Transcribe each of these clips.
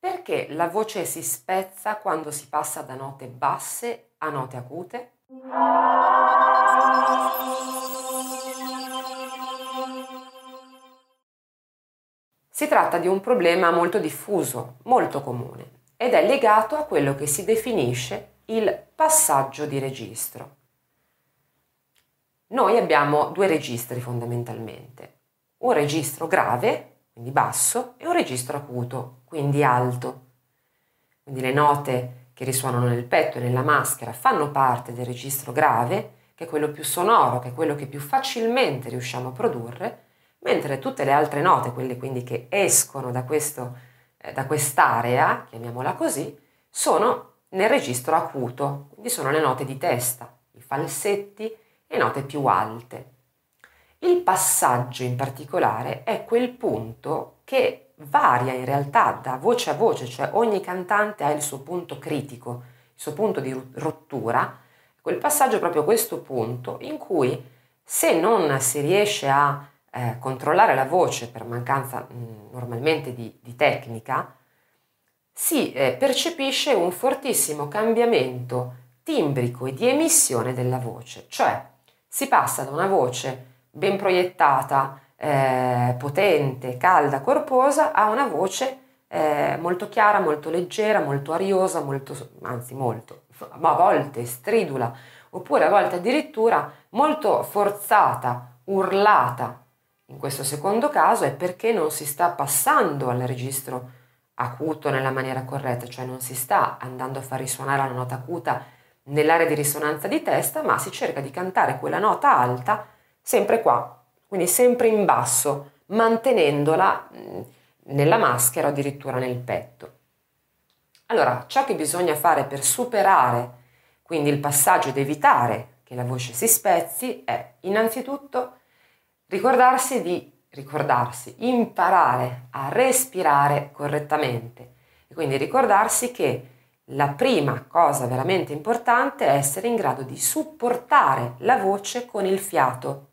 Perché la voce si spezza quando si passa da note basse a note acute? Si tratta di un problema molto diffuso, molto comune, ed è legato a quello che si definisce il passaggio di registro. Noi abbiamo due registri fondamentalmente, un registro grave quindi basso, e un registro acuto, quindi alto. Quindi le note che risuonano nel petto e nella maschera fanno parte del registro grave, che è quello più sonoro, che è quello che più facilmente riusciamo a produrre, mentre tutte le altre note, quelle quindi che escono da, questo, eh, da quest'area, chiamiamola così, sono nel registro acuto, quindi sono le note di testa, i falsetti e note più alte. Il passaggio in particolare è quel punto che varia in realtà da voce a voce, cioè ogni cantante ha il suo punto critico, il suo punto di rottura. Quel passaggio è proprio questo punto in cui se non si riesce a eh, controllare la voce per mancanza mh, normalmente di, di, tecnica, si eh, percepisce un fortissimo cambiamento timbrico e di emissione della voce, cioè si passa da una voce ben proiettata, eh, potente, calda, corposa, ha una voce eh, molto chiara, molto leggera, molto ariosa, molto, anzi molto, ma a volte stridula, oppure a volte addirittura molto forzata, urlata. In questo secondo caso è perché non si sta passando al registro acuto nella maniera corretta, cioè non si sta andando a far risuonare la nota acuta nell'area di risonanza di testa, ma si cerca di cantare quella nota alta sempre qua, quindi sempre in basso, mantenendola mm, nella maschera o addirittura nel petto. Allora, ciò che bisogna fare per superare quindi il passaggio ed evitare che la voce si spezzi è innanzitutto ricordarsi di ricordarsi, imparare a respirare correttamente e quindi ricordarsi che la prima cosa veramente importante è essere in grado di supportare la voce con il fiato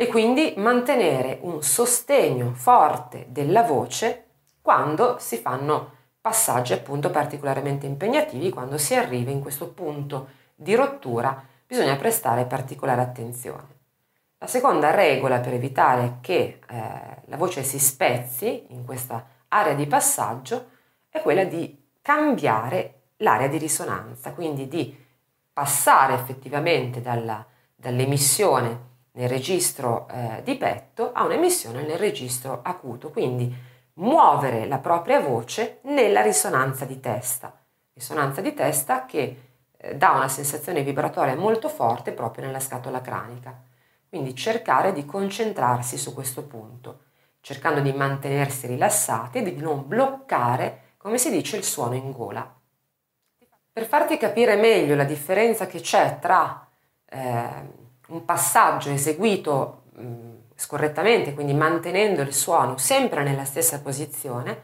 e quindi mantenere un sostegno forte della voce quando si fanno passaggi appunto particolarmente impegnativi, quando si arriva in questo punto di rottura bisogna prestare particolare attenzione. La seconda regola per evitare che eh, la voce si spezzi in questa area di passaggio è quella di cambiare l'area di risonanza, quindi di passare effettivamente dalla, dall'emissione nel registro eh, di petto a un'emissione nel registro acuto, quindi muovere la propria voce nella risonanza di testa, risonanza di testa che eh, dà una sensazione vibratoria molto forte proprio nella scatola cranica. Quindi cercare di concentrarsi su questo punto, cercando di mantenersi rilassati e di non bloccare, come si dice, il suono in gola. Per farti capire meglio la differenza che c'è tra eh, un passaggio eseguito mh, scorrettamente, quindi mantenendo il suono sempre nella stessa posizione,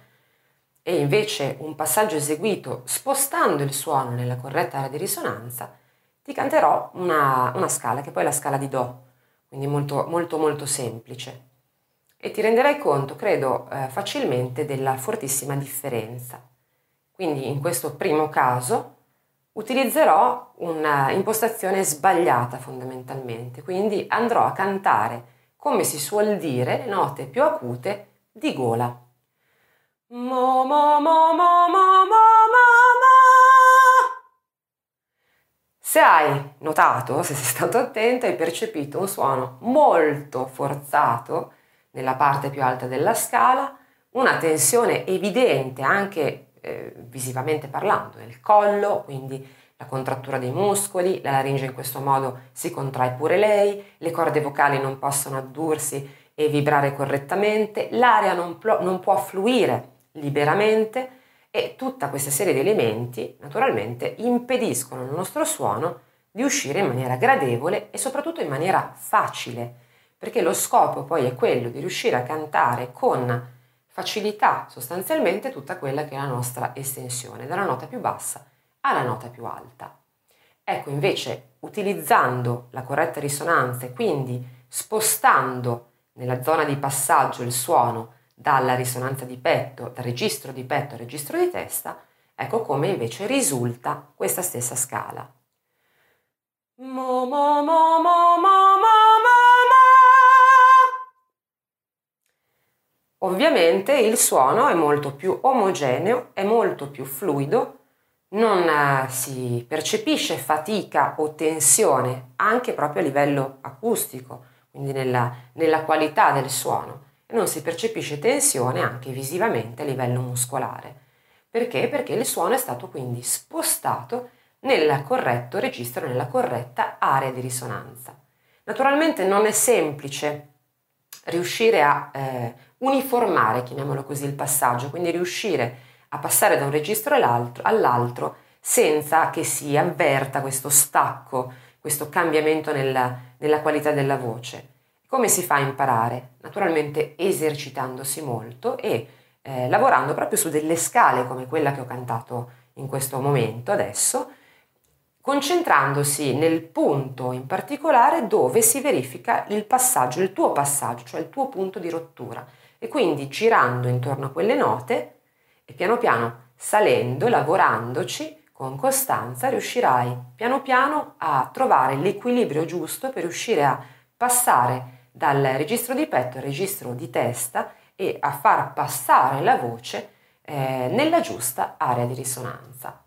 e invece un passaggio eseguito spostando il suono nella corretta area di risonanza, ti canterò una, una scala che poi è la scala di Do, quindi molto molto molto semplice. E ti renderai conto, credo, eh, facilmente della fortissima differenza. Quindi in questo primo caso utilizzerò un'impostazione sbagliata fondamentalmente, quindi andrò a cantare, come si suol dire, le note più acute di gola. Mo, mo, mo, Se hai notato, se sei stato attento, hai percepito un suono molto forzato nella parte più alta della scala, una tensione evidente anche eh, visivamente parlando, nel collo, quindi la contrattura dei muscoli, la laringe in questo modo si contrae pure lei, le corde vocali non possono addursi e vibrare correttamente, l'aria non, pl- non può fluire liberamente e tutta questa serie di elementi naturalmente impediscono al nostro suono di uscire in maniera gradevole e soprattutto in maniera facile, perché lo scopo poi è quello di riuscire a cantare con facilità sostanzialmente tutta quella che è la nostra estensione, dalla nota più bassa alla nota più alta. Ecco invece utilizzando la corretta risonanza e quindi spostando nella zona di passaggio il suono dalla risonanza di petto, dal registro di petto al registro di testa, ecco come invece risulta questa stessa scala. Mo, mo, mo, Ovviamente il suono è molto più omogeneo, è molto più fluido, non eh, si percepisce fatica o tensione anche proprio a livello acustico, quindi nella, nella qualità del suono, e non si percepisce tensione anche visivamente a livello muscolare. Perché? Perché il suono è stato quindi spostato nel corretto registro, nella corretta area di risonanza. Naturalmente non è semplice riuscire a eh, uniformare, chiamiamolo così, il passaggio, quindi riuscire a passare da un registro all'altro, senza che si avverta questo stacco, questo cambiamento nella, nella qualità della voce. Come si fa a imparare? Naturalmente esercitandosi molto e eh, lavorando proprio su delle scale come quella che ho cantato in questo momento adesso, concentrandosi nel punto in particolare dove si verifica il passaggio, il tuo passaggio, cioè il tuo punto di rottura. E quindi girando intorno a quelle note e piano piano salendo, lavorandoci con costanza, riuscirai piano piano a trovare l'equilibrio giusto per riuscire a passare dal registro di petto al registro di testa e a far passare la voce eh, nella giusta area di risonanza.